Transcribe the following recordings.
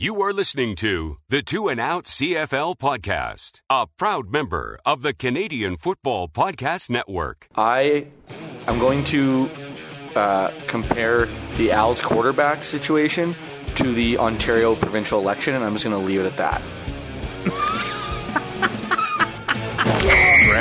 You are listening to the Two and Out CFL podcast, a proud member of the Canadian Football Podcast Network. I am going to uh, compare the Als quarterback situation to the Ontario provincial election, and I'm just going to leave it at that.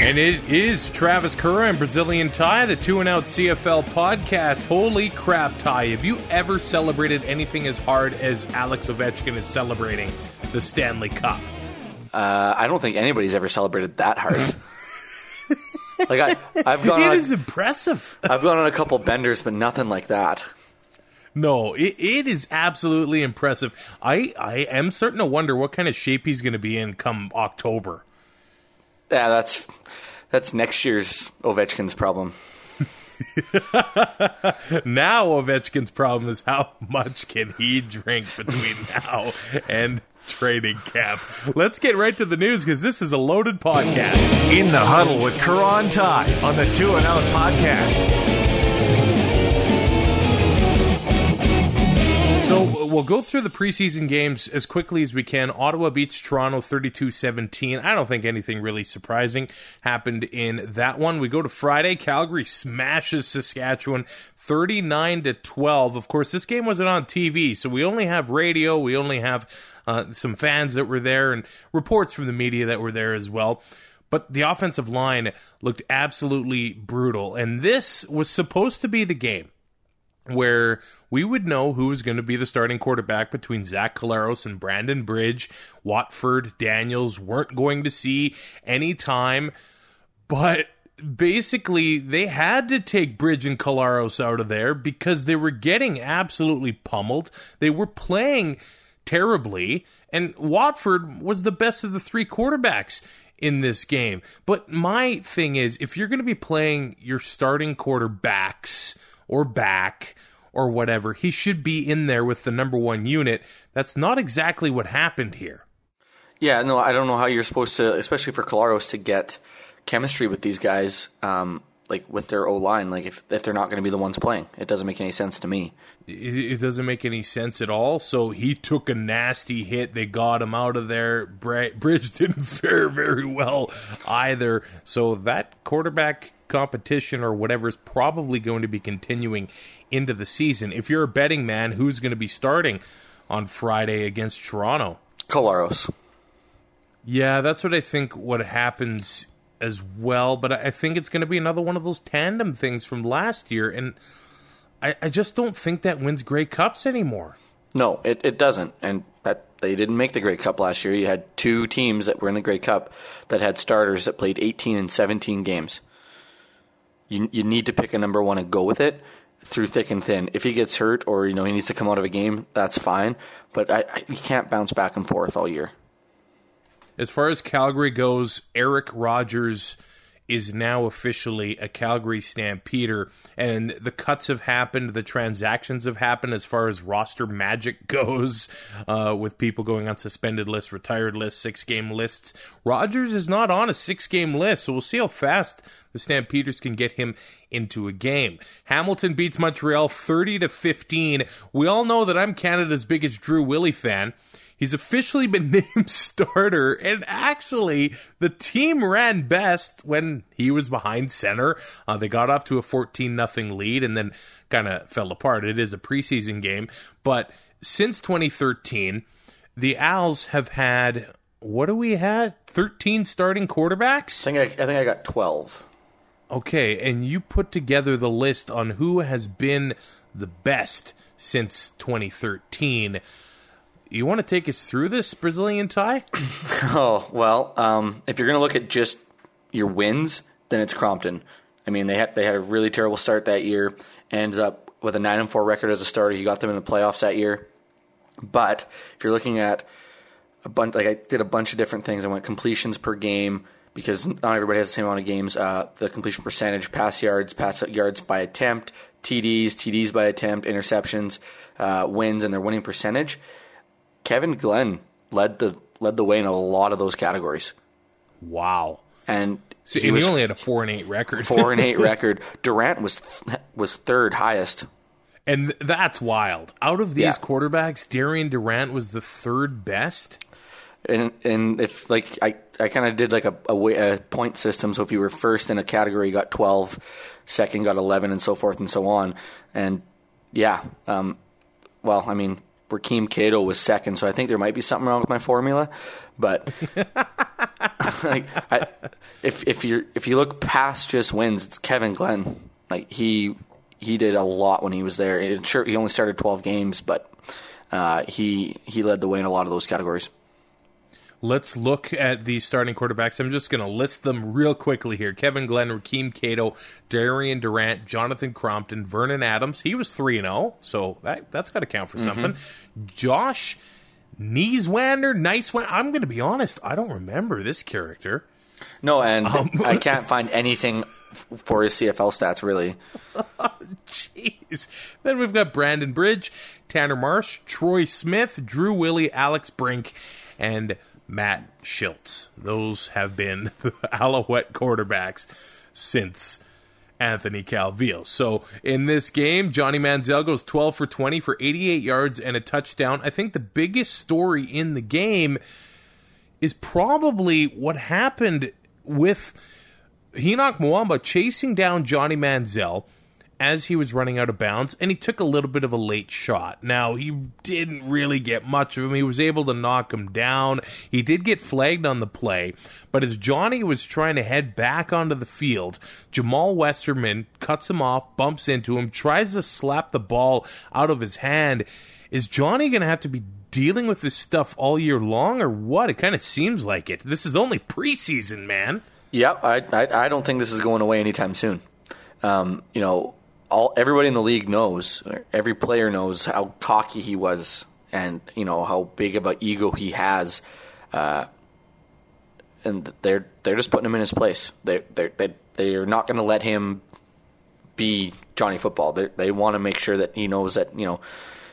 And it is Travis Curra and Brazilian Ty, the Two and Out CFL podcast. Holy crap, Ty! Have you ever celebrated anything as hard as Alex Ovechkin is celebrating the Stanley Cup? Uh, I don't think anybody's ever celebrated that hard. like I, I've gone It on, is impressive. a, I've gone on a couple benders, but nothing like that. No, it, it is absolutely impressive. I, I am starting to wonder what kind of shape he's going to be in come October. Yeah, that's that's next year's Ovechkin's problem. Now Ovechkin's problem is how much can he drink between now and training camp. Let's get right to the news because this is a loaded podcast. In the huddle with Kura and Ty on the Two and Out podcast. So we'll go through the preseason games as quickly as we can. Ottawa beats Toronto 32-17. I don't think anything really surprising happened in that one. We go to Friday. Calgary smashes Saskatchewan 39 to 12. Of course, this game wasn't on TV, so we only have radio. We only have uh, some fans that were there and reports from the media that were there as well. But the offensive line looked absolutely brutal, and this was supposed to be the game where we would know who was going to be the starting quarterback between Zach Collaros and Brandon Bridge. Watford, Daniels weren't going to see any time, but basically they had to take Bridge and Collaros out of there because they were getting absolutely pummeled. They were playing terribly, and Watford was the best of the three quarterbacks in this game. But my thing is, if you're going to be playing your starting quarterbacks or back or whatever, he should be in there with the number one unit. That's not exactly what happened here. Yeah, no, I don't know how you're supposed to, especially for Collaros, to get chemistry with these guys, um, like with their O line. Like if if they're not going to be the ones playing, it doesn't make any sense to me. It, it doesn't make any sense at all. So he took a nasty hit. They got him out of there. Bridge didn't fare very well either. So that quarterback competition or whatever is probably going to be continuing into the season. If you're a betting man, who's going to be starting on Friday against Toronto? Collaros. Yeah, that's what I think what happens as well. But I think it's going to be another one of those tandem things from last year. And I, I just don't think that wins Grey Cups anymore. No, it, it doesn't. And that they didn't make the Grey Cup last year. You had two teams that were in the Grey Cup that had starters that played 18 and 17 games. You you need to pick a number one and go with it through thick and thin. If he gets hurt or you know he needs to come out of a game, that's fine. But I, I, you can't bounce back and forth all year. As far as Calgary goes, Eric Rogers is now officially a Calgary Stampeder, and the cuts have happened, the transactions have happened as far as roster magic goes, uh, with people going on suspended lists, retired lists, six game lists. Rogers is not on a six game list, so we'll see how fast the Stampeders can get him into a game. Hamilton beats Montreal 30 to 15. We all know that I'm Canada's biggest Drew Willie fan. He's officially been named starter, and actually, the team ran best when he was behind center. Uh, they got off to a 14 nothing lead and then kind of fell apart. It is a preseason game, but since 2013, the Owls have had what do we had? 13 starting quarterbacks? I think I, I think I got 12. Okay, and you put together the list on who has been the best since 2013. You want to take us through this Brazilian Ty? Oh well, um, if you're going to look at just your wins, then it's Crompton. I mean, they had they had a really terrible start that year. Ends up with a nine and four record as a starter. He got them in the playoffs that year. But if you're looking at a bunch. Like I did a bunch of different things. I went completions per game because not everybody has the same amount of games. Uh, the completion percentage, pass yards, pass yards by attempt, TDs, TDs by attempt, interceptions, uh, wins, and their winning percentage. Kevin Glenn led the led the way in a lot of those categories, Wow. and So, he was only had a four and eight record. four and eight record. Durant was was third highest. And that's wild. Out of these Yeah. quarterbacks, Darian Durant was the third best. And and if like I, I kind of did like a, a, way, a point system. So if you were first in a category, you got 12, second got eleven, and so forth and so on. And yeah, um, well, I mean, Rakeem Cato was second, so I think there might be something wrong with my formula. But like, I, if if you if you look past just wins, it's Kevin Glenn. Like he he did a lot when he was there. Sure, he only started twelve games, but uh, he he led the way in a lot of those categories. Let's look at the starting quarterbacks. I'm just going to list them real quickly here. Kevin Glenn, Rakeem Cato, Darian Durant, Jonathan Crompton, Vernon Adams. He was 3 0, so that, that's got to count for something. Josh Neiswander, nice one. I'm going to be honest, I don't remember this character. No, and Um, I can't find anything for his CFL stats really. Jeez. Then we've got Brandon Bridge, Tanner Marsh, Troy Smith, Drew Willie, Alex Brink, and Matt Shiltz. Those have been the Alouette quarterbacks since Anthony Calvillo. So in this game, Johnny Manziel goes 12 for 20 for 88 yards and a touchdown. I think the biggest story in the game is probably what happened with Enoch Mwamba chasing down Johnny Manziel as he was running out of bounds, and he took a little bit of a late shot. Now, he didn't really get much of him. He was able to knock him down. He did get flagged on the play, but as Johnny was trying to head back onto the field, Jamal Westerman cuts him off, bumps into him, tries to slap the ball out of his hand. Is Johnny going to have to be dealing with this stuff all year long, or what? It kind of seems like it. This is only preseason, man. Yep, I, I I don't think this is going away anytime soon. Um, you know, all everybody in the league knows, every player knows how cocky he was, and you know how big of an ego he has. Uh, and they're they're just putting him in his place. They they they they're not going to let him be Johnny Football. They they want to make sure that he knows that you know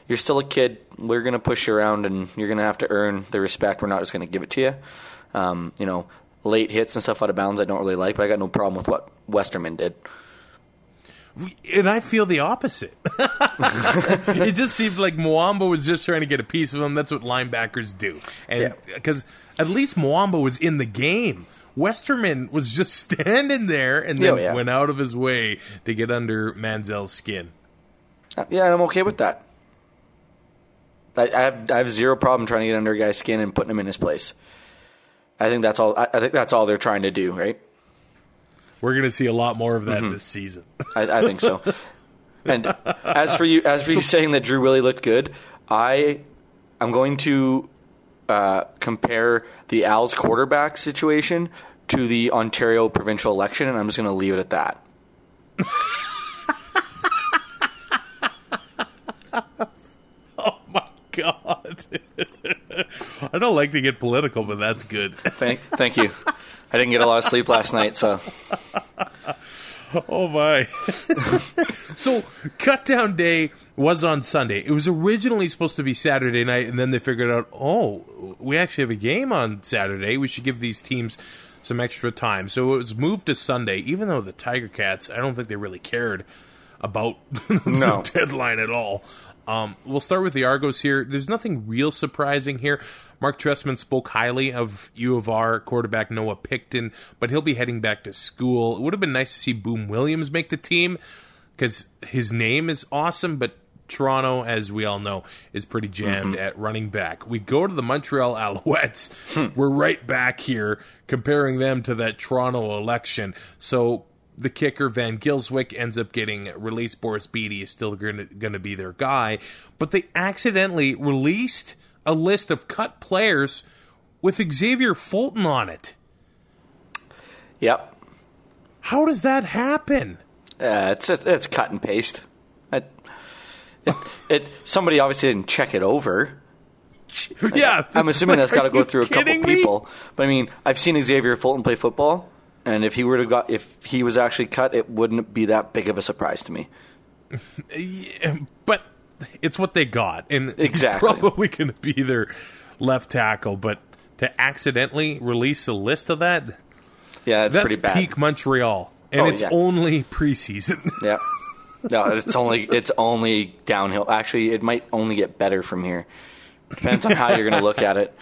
you're still a kid. We're going to push you around, and you're going to have to earn the respect. We're not just going to give it to you. Um, you know, late hits and stuff out of bounds, I don't really like, but I got no problem with what Westerman did. And I feel the opposite. it just seems like Mwamba was just trying to get a piece of him. That's what linebackers do. And Yeah. because at least Mwamba was in the game. Westerman was just standing there and then Oh, yeah. went out of his way to get under Manziel's skin. Uh, Yeah, I'm okay with that. I, I have I have zero problem trying to get under a guy's skin and putting him in his place. I think that's all. I, I think that's all they're trying to do, right? We're going to see a lot more of that Mm-hmm. this season. I, I think so. and as for you, as for you saying that Drew Willie looked good, I I'm going to uh, compare the Al's quarterback situation to the Ontario provincial election, and I'm just going to leave it at that. oh my God. I don't like to get political, but that's good. Thank thank you. I didn't get a lot of sleep last night, so Oh my. so, cut down day was on Sunday. It was originally supposed to be Saturday night, and then they figured out, oh, we actually have a game on Saturday. We should give these teams some extra time. So it was moved to Sunday, even though the Tiger Cats, I don't think they really cared about No. the deadline at all. Um, we'll start with the Argos here. There's nothing real surprising here. Marc Trestman spoke highly of U of R quarterback Noah Picton, but he'll be heading back to school. It would have been nice to see Boom Williams make the team because his name is awesome, but Toronto, as we all know, is pretty jammed at running back. We go to the Montreal Alouettes. We're right back here comparing them to that Toronto election. So the kicker Van Gilswick ends up getting released. Boris Bede is still going to be their guy, but they accidentally released a list of cut players with Xavier Fulton on it. yep. How does that happen? Uh, it's it's cut and paste. It, it, it somebody obviously didn't check it over. yeah, I'm assuming that's got to go through a couple me? people. But I mean, I've seen Xavier Fulton play football, and if he were to got if he was actually cut, it wouldn't be that big of a surprise to me. Yeah, but it's what they got, and Exactly. he's probably going to be their left tackle. But to accidentally release a list of that, Yeah, it's that's pretty bad. peak Montreal, and Oh, it's yeah. only preseason. Yeah. No, it's only it's only downhill. Actually, it might only get better from here. Depends on how you're going to look at it.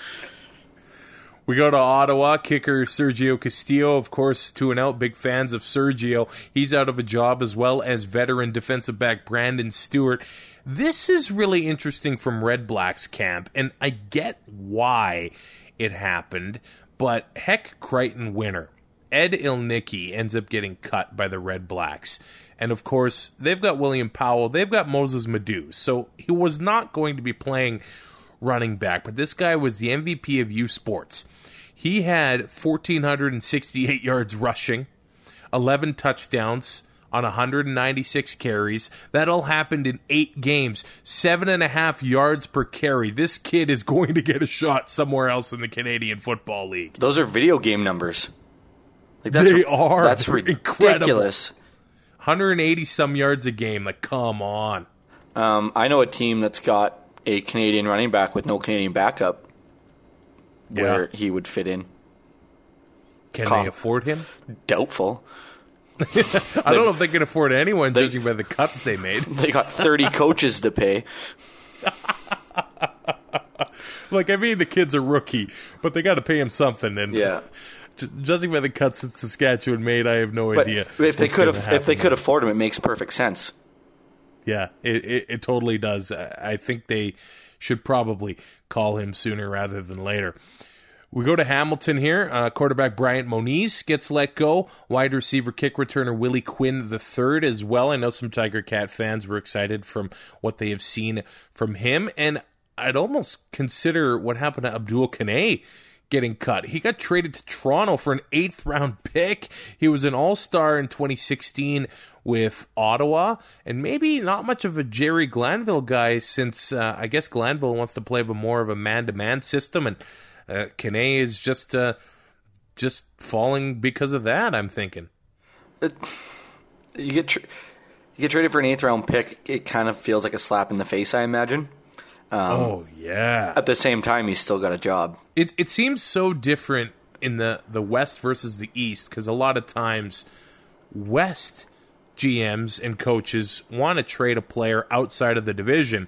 We go to Ottawa. Kicker Sergio Castillo, of course, to and out. Big fans of Sergio. He's out of a job as well as veteran defensive back Brandon Stewart. This is really interesting from Red Blacks camp, and I get why it happened, but Hec, Crighton winner. Ed Ilnicki ends up getting cut by the Red Blacks. And of course, they've got William Powell, they've got Mossis Madu. So he was not going to be playing running back, but this guy was the MVP of U Sports. He had 1,468 yards rushing, 11 touchdowns on 196 carries. That all happened in eight games, seven and a half yards per carry. This kid is going to get a shot somewhere else in the Canadian Football League. Those are video game numbers. Like that's They are. That's ridiculous. 180 some yards a game. Like, come on. Um, I know a team that's got a Canadian running back with no Canadian backup, where Yeah. he would fit in. Can Com- they afford him? Doubtful. I don't know if they can afford anyone, judging by the cuts they made. They got 30 coaches to pay. Like, I mean, the kid's a rookie, but they got to pay him something. And Yeah. judging by the cuts that Saskatchewan made, I have no But idea. if they could have, if they could afford him, it makes perfect sense. yeah, it, it it totally does. I think they should probably call him sooner rather than later. We go to Hamilton here. Uh, quarterback Bryant Moniz gets let go. Wide receiver kick returner Willie Quinn third as well. I know some Tiger Cat fans were excited from what they have seen from him, and I'd almost consider what happened to Abdul Kanneh getting cut. He got traded to Toronto for an eighth round pick. He was an all star in 2016 with Ottawa, and maybe not much of a Jerry Glanville guy since uh, I guess Glanville wants to play a more of a man to man system, and uh, Kanneh is just uh, just falling because of that. I'm thinking. You get you get traded for an eighth round pick. It kind of feels like a slap in the face. I imagine. Oh yeah. At the same time, he's still got a job. It it seems so different in the the West versus the East because a lot of times West GMs and coaches want to trade a player outside of the division,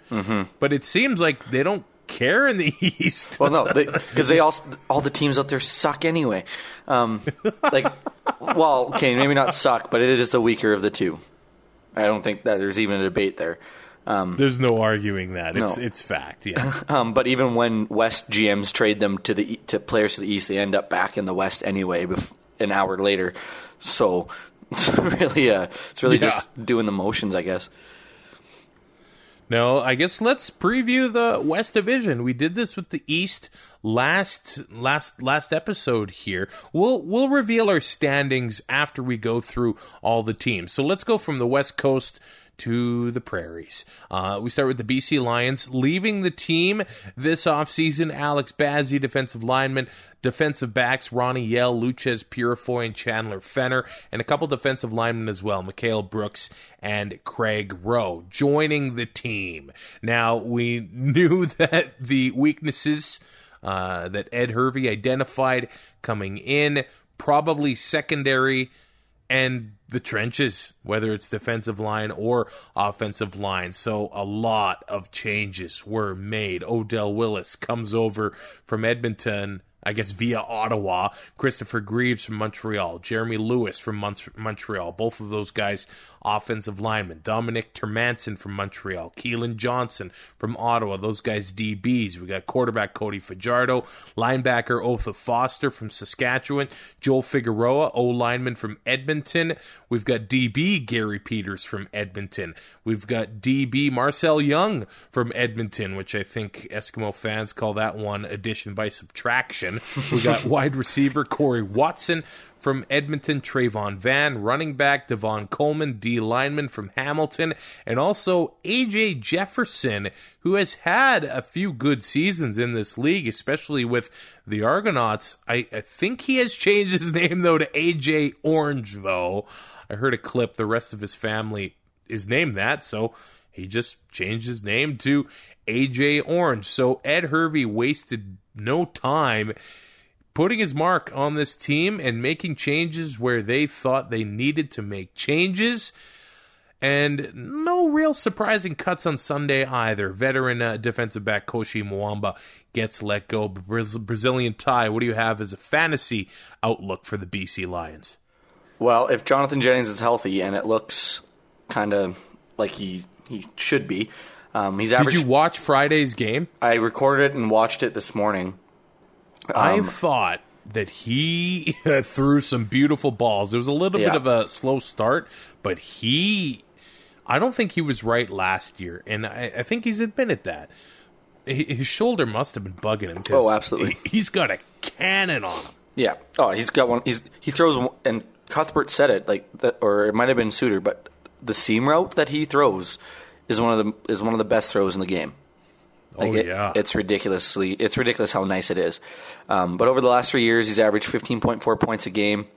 but it seems like they don't care in the East. Well, no, because they, all all the teams out there suck anyway. Um, like, well, okay, maybe not suck, but it is the weaker of the two. I don't think that there's even a debate there. There's no arguing that. It's No. it's fact. Yeah. Um, but even when West GMs trade them to the to players to the East, they end up back in the West anyway, bef- an hour later. So it's really, uh, it's really Yeah. just doing the motions, I guess. No, I guess let's preview the West Division. We did this with the East last last last episode here. We'll we'll reveal our standings after we go through all the teams. So let's go from the West Coast to the prairies. Uh, we start with the BC Lions leaving the team this offseason. Alex Bazzie, defensive lineman, defensive backs Ronnie Yell, Loucheiz Purifoy, and Chandler Fenner, and a couple defensive linemen as well, Mic'hael Brooks and Craig Roh, joining the team. Now, we knew that the weaknesses uh, that Ed Hervey identified coming in, probably secondary and the trenches, whether it's defensive line or offensive line. So a lot of changes were made. Odell Willis comes over from Edmonton. I guess via Ottawa, Christopher Greaves from Montreal, Jeremy Lewis from Mon- Montreal, both of those guys offensive linemen, Dominique Termansen from Montreal, Keelan Johnson from Ottawa, those guys DBs. We got quarterback Cody Fajardo, linebacker Otha Foster from Saskatchewan, Joel Figueroa, O lineman from Edmonton. We've got DB Gary Peters from Edmonton. We've got DB Marcel Young from Edmonton, which I think Eskimo fans call that one addition by subtraction. One. We got wide receiver Corey Watson from Edmonton, Travon Van, running back Davon Coleman, D lineman from Hamilton, and also AJ Jefferson, who has had a few good seasons in this league, especially with the Argonauts. I, I think he has changed his name though to AJ Orange, though. I heard a clip. The rest of his family is named that, so he just changed his name to AJ Orange. So Ed Hervey wasted no time putting his mark on this team and making changes where they thought they needed to make changes. And no real surprising cuts on Sunday either. Veteran uh, defensive back Koshi Mwamba gets let go. Brazilian Ty, what do you have as a fantasy outlook for the BC Lions? Well, if Jonathan Jennings is healthy and it looks kind of like he he should be, um, he's average. Did you watch Friday's game? I recorded it and watched it this morning. I Um, thought that he threw some beautiful balls. It was a little Yeah. bit of a slow start, but he, I don't think he was right last year, and I, I think he's admitted that. His shoulder must have been bugging him. Oh, absolutely. he- He's got a cannon on him. Yeah. Oh, he's got one. He's he throws one- and Cuthbert said it like that, or it might have been Suitor, but the seam route that he throws is one of the is one of the best throws in the game. Like oh it- yeah, it's ridiculously it's ridiculous how nice it is. Um, but over the last three years, he's averaged fifteen point four points a game.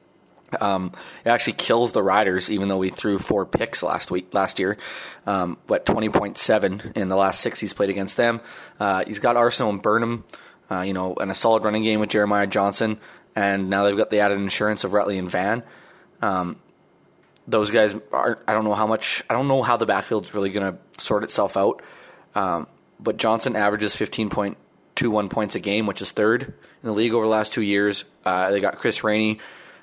Um, it actually kills the Riders, even though he threw four picks last week, last year. Um, what twenty point seven in the last six he's played against them. Uh, he's got Arceneaux and Burnham, uh, you know, and a solid running game with Jeremiah Johnson, and now they've got the added insurance of Rutley and Van. Um, those guys are. I don't know how much. I don't know how the backfield's really going to sort itself out. Um, but Johnson averages fifteen point two one points a game, which is third in the league over the last two years. Uh, they got Chris Rainey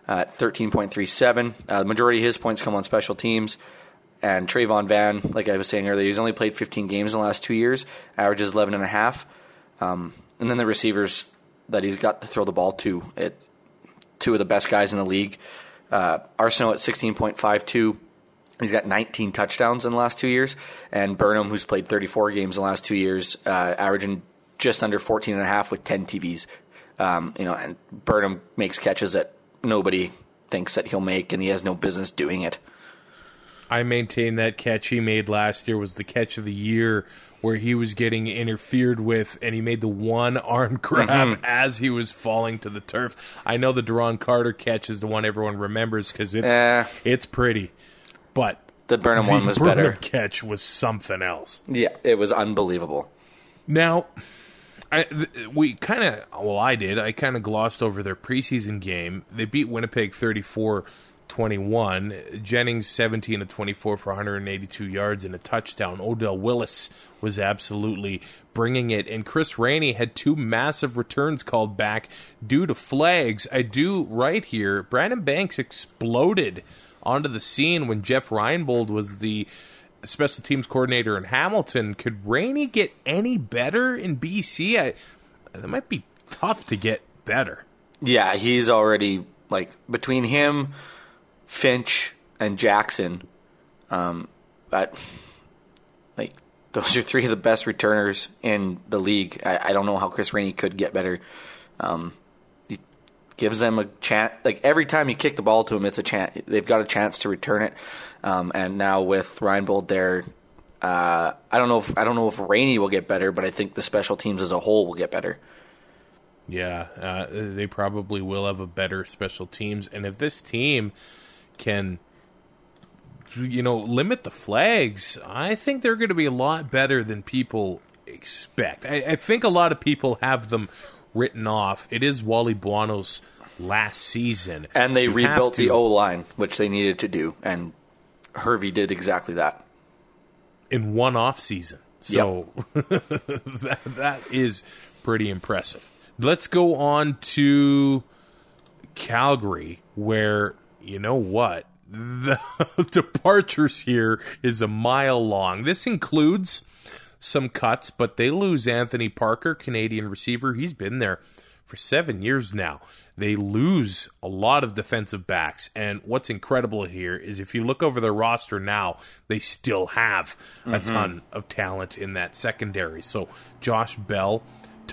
at thirteen point three seven. Uh, the majority of his points come on special teams. And Travon Van, like I was saying earlier, he's only played 15 games in the last two years, averages 11 and a half. Um, and then the receivers that he's got to throw the ball to, it, two of the best guys in the league. Uh, Arceneaux at 16.52. He's got 19 touchdowns in the last two years. And Burnham, who's played 34 games in the last two years, uh, averaging just under 14 and a half with 10 TVs. Um, you know, and Burnham makes catches that nobody thinks that he'll make, and he has no business doing it. I maintain that catch he made last year was the catch of the year where he was getting interfered with and he made the one arm grab Mm-hmm. as he was falling to the turf. I know the Duron Carter catch is the one everyone remembers because it's Eh. it's pretty, but The Burnham the one was Burnham better. catch was something else. Yeah, it was unbelievable. Now, I, th- we kind of, well, I did. I kind of glossed over their preseason game. They beat Winnipeg 34 21. Jennings 17 to 24 for 182 yards and a touchdown. Odell Willis was absolutely bringing it. And Chris Rainey had two massive returns called back due to flags. I do right here. Brandon Banks exploded onto the scene when Jeff Reinbold was the special teams coordinator in Hamilton. Could Rainey get any better in BC? I, might be tough to get better. Yeah, he's already like between him, Finch, and Jackson. Um, but like those are three of the best returners in the league. I, I don't know how Chris Rainey could get better. Um, he gives them a chance. Like every time you kick the ball to him, it's a chance. They've got a chance to return it. Um, and now with Reinbold there, uh, I don't know if I don't know if Rainey will get better, but I think the special teams as a whole will get better. Yeah, uh, they probably will have a better special teams. And if this team can, you know, limit the flags, I think they're going to be a lot better than people expect. I, I think a lot of people have them written off. It is Wally Buono's last season. And they You rebuilt the O line, which they needed to do, and Hervey did exactly that. in one off season. So that that is pretty impressive. Let's go on to Calgary, where you know what the departures here is a mile long. This includes some cuts, but they lose Anthony Parker, Canadian receiver. He's been there for seven years now. They lose a lot of defensive backs. And what's incredible here is if you look over their roster now, they still have a mm-hmm. ton of talent in that secondary. So Josh Bell,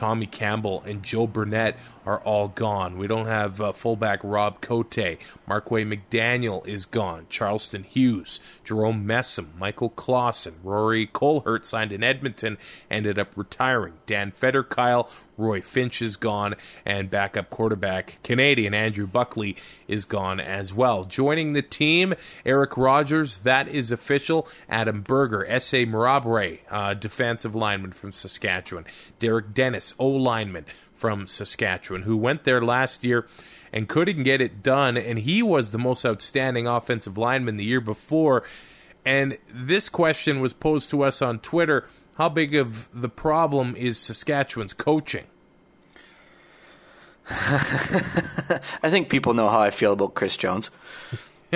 Tommy Campbell and Joe Burnett are all gone. We don't have uh, fullback Rob Cote. Marquay McDaniel is gone. Charleston Hughes, Jerome Messam, Michael Clausen, Rory Kohlert signed in Edmonton, ended up retiring. Dan Federkeil, Roy Finch is gone, and backup quarterback Canadian Andrew Buckley is gone as well. Joining the team, Eric Rogers, that is official. Adam Berger, S.A. Marabre, uh, defensive lineman from Saskatchewan. Derek Dennis, O lineman from Saskatchewan, who went there last year and couldn't get it done, and he was the most outstanding offensive lineman the year before. And this question was posed to us on Twitter how big of the problem is Saskatchewan's coaching? I think people know how I feel about Chris Jones.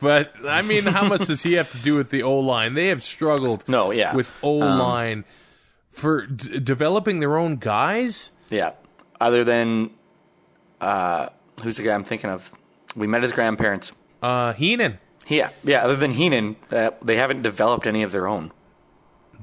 but I mean, how much does he have to do with the O line? They have struggled. No, yeah. with O line um, for d- developing their own guys. Yeah, other than uh, who's the guy I'm thinking of? We met his grandparents. Uh, Heenan. Yeah, yeah. Other than Heenan, uh, they haven't developed any of their own.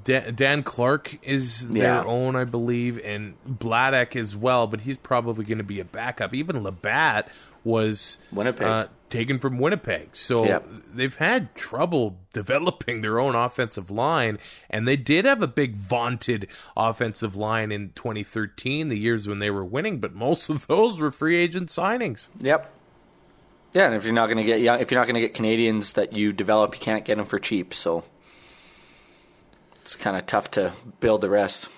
Dan, Dan Clark is their yeah. own, I believe, and Bladek as well, but he's probably going to be a backup. Even LaBatte was Winnipeg. Uh, taken from Winnipeg. So yep. they've had trouble developing their own offensive line, and they did have a big vaunted offensive line in 2013, the years when they were winning, but most of those were free agent signings. Yep. Yeah, and if you're not going to get young, if you're not going to get Canadians that you develop, you can't get them for cheap. So it's kind of tough to build the rest.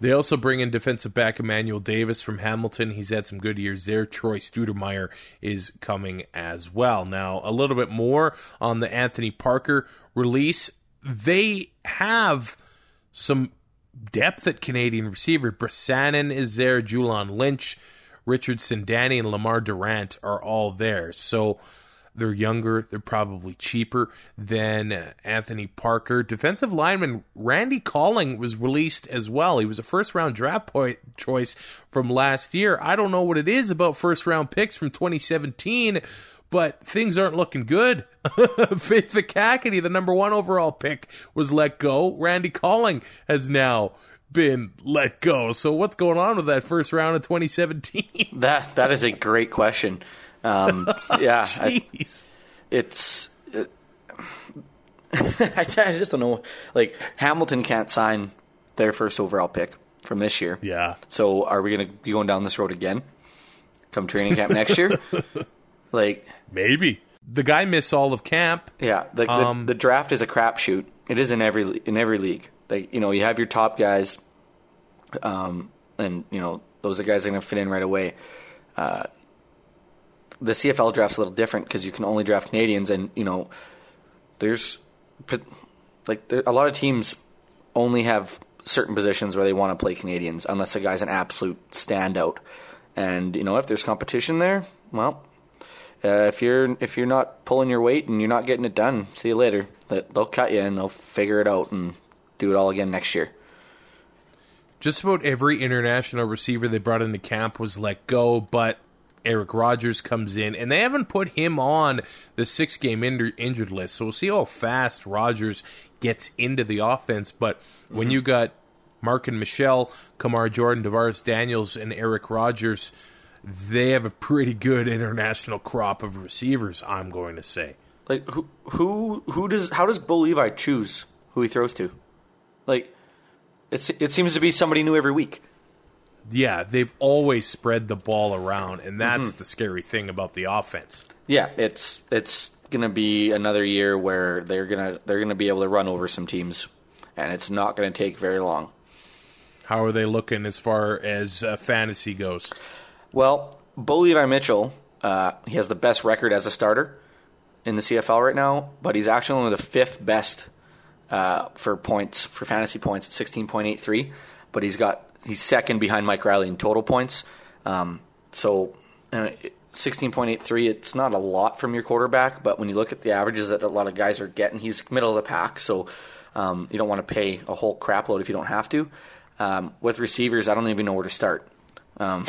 They also bring in defensive back Emmanuel Davis from Hamilton. He's had some good years there. Troy Stoudermire is coming as well. Now, a little bit more on the Anthony Parker release. They have some depth at Canadian receiver. Brescacin is there. Julon Lynch, Richardson, Danny, and Lemar Durant are all there. So they're younger. They're probably cheaper than uh, Anthony Parker. Defensive lineman Randy Colling was released as well. He was a first round draft point choice from last year. I don't know what it is about first round picks from 2017, but things aren't looking good. Faith Ekakitie, the number one overall pick, was let go. Randy Colling has now been let go. So what's going on with that first round of 2017? That that is a great question. Um, yeah, I, it's. It, I just don't know. Like Hamilton can't sign their first overall pick from this year. Yeah. So are we going to be going down this road again? Come training camp next year? Like maybe the guy missed all of camp. Yeah. The, um, the, the draft is a crapshoot. It is in every in every league. Like you know, you have your top guys, um, and you know those are guys are going to fit in right away. Uh, the CFL draft's a little different because you can only draft Canadians, and you know, there's like there, a lot of teams only have certain positions where they want to play Canadians unless a guy's an absolute standout. And you know, if there's competition there, well, uh, if you're if you're not pulling your weight and you're not getting it done, see you later. They'll cut you and they'll figure it out and do it all again next year. Just about every international receiver they brought into camp was let go, but Eric Rogers comes in, and they haven't put him on the six game injured list. So we'll see how fast Rogers gets into the offense. But mm-hmm. when you got Marken Michel, Kamar Jordan, DaVaris Daniels, and Eric Rogers, they have a pretty good international crop of receivers. I'm going to say. Like who who who does how does Bo Levi choose who he throws to? Like it's it seems to be somebody new every week yeah, they've always spread the ball around, and that's mm-hmm. the scary thing about the offense. Yeah, it's it's going to be another year where they're gonna they're gonna be able to run over some teams, and it's not going to take very long. How are they looking as far as uh, fantasy goes? Well, Bo Levi Mitchell, uh, he has the best record as a starter in the CFL right now, but he's actually only the fifth best uh, for points for fantasy points at sixteen point eight three. But he's got he's second behind Mike Reilly in total points. Um, so. Uh, 16.83 it's not a lot from your quarterback but when you look at the averages that a lot of guys are getting he's middle of the pack so um, you don't want to pay a whole crap load if you don't have to um, with receivers i don't even know where to start um,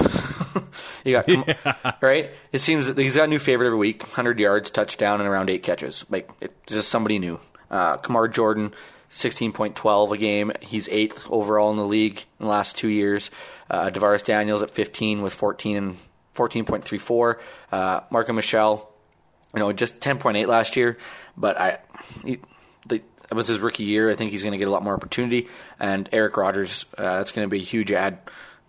you got yeah. right it seems that he's got a new favorite every week 100 yards touchdown and around eight catches like it's just somebody new uh, kamar jordan 16.12 a game. He's eighth overall in the league in the last two years. Uh, Davaris Daniels at 15 with 14 and 14.34. Uh, Marken Michel, you know, just 10.8 last year, but I, he, the, it was his rookie year. I think he's going to get a lot more opportunity. And Eric Rogers, uh, that's going to be a huge add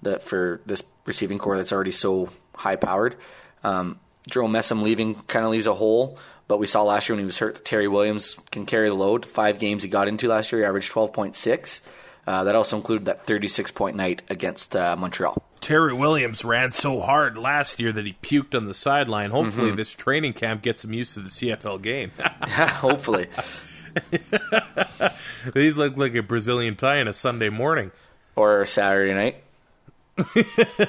that for this receiving core that's already so high powered. Um, Jerome Messam leaving kind of leaves a hole, but we saw last year when he was hurt, Terry Williams can carry the load. Five games he got into last year, he averaged 12.6. Uh, that also included that 36 point night against uh, Montreal. Terry Williams ran so hard last year that he puked on the sideline. Hopefully, mm-hmm. this training camp gets him used to the CFL game. Hopefully. These look like a Brazilian Ty on a Sunday morning or a Saturday night.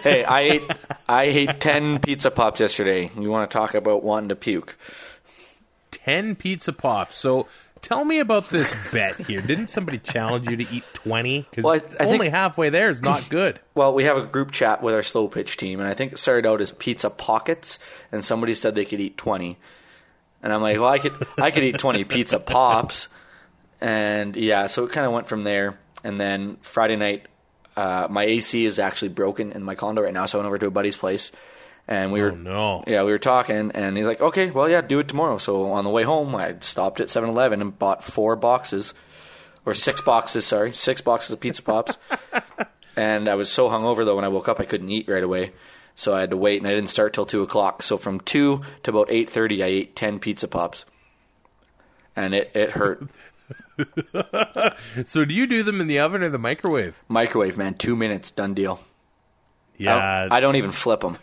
hey, I ate I ate ten pizza pops yesterday. You want to talk about wanting to puke? Ten pizza pops. So tell me about this bet here. Didn't somebody challenge you to eat twenty? Because well, only think, halfway there is not good. Well, we have a group chat with our slow pitch team, and I think it started out as pizza pockets, and somebody said they could eat twenty, and I'm like, well, I could I could eat twenty pizza pops, and yeah, so it kind of went from there. And then Friday night, uh, my AC is actually broken in my condo right now, so I went over to a buddy's place, and we oh, were no. yeah we were talking, and he's like, okay, well yeah, do it tomorrow. So on the way home, I stopped at 7-Eleven and bought four boxes, or six boxes, sorry, six boxes of pizza pops, and I was so hungover though when I woke up I couldn't eat right away. So I had to wait, and I didn't start till two o'clock. So from two to about eight thirty, I ate ten pizza pops, and it, it hurt. so do you do them in the oven or the microwave? Microwave, man. Two minutes, done deal. Yeah. I don't, I don't even flip them.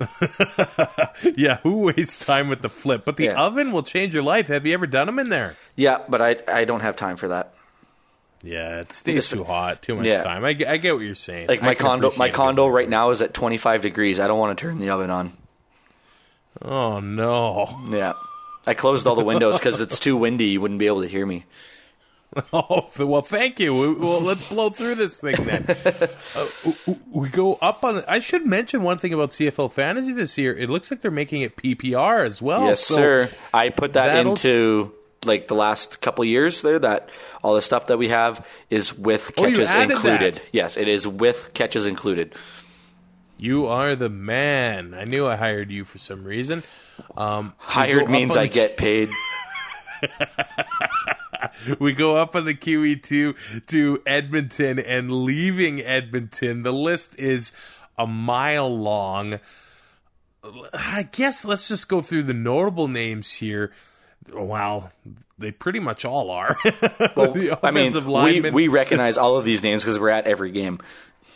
yeah, who wastes time with the flip? But the yeah. oven will change your life. Have you ever done them in there? Yeah, but I I don't have time for that. Yeah, it stays too hot, too much yeah. time. I, I get what you're saying. Like my condo, my condo right now is at 25 degrees. I don't want to turn the oven on. Oh no! Yeah. I closed all the windows because it's too windy. You wouldn't be able to hear me. Oh well, thank you. Well, let's blow through this thing then. uh, we go up on. I should mention one thing about CFL fantasy this year. It looks like they're making it PPR as well. Yes, so sir. I put that into like the last couple years there. That all the stuff that we have is with oh, catches oh, included. That. Yes, it is with catches included. You are the man. I knew I hired you for some reason. Um, Hired means I get paid. we go up on the QE2 to Edmonton and leaving Edmonton. The list is a mile long. I guess let's just go through the notable names here. Well, they pretty much all are. well, I mean, we, we recognize all of these names because we're at every game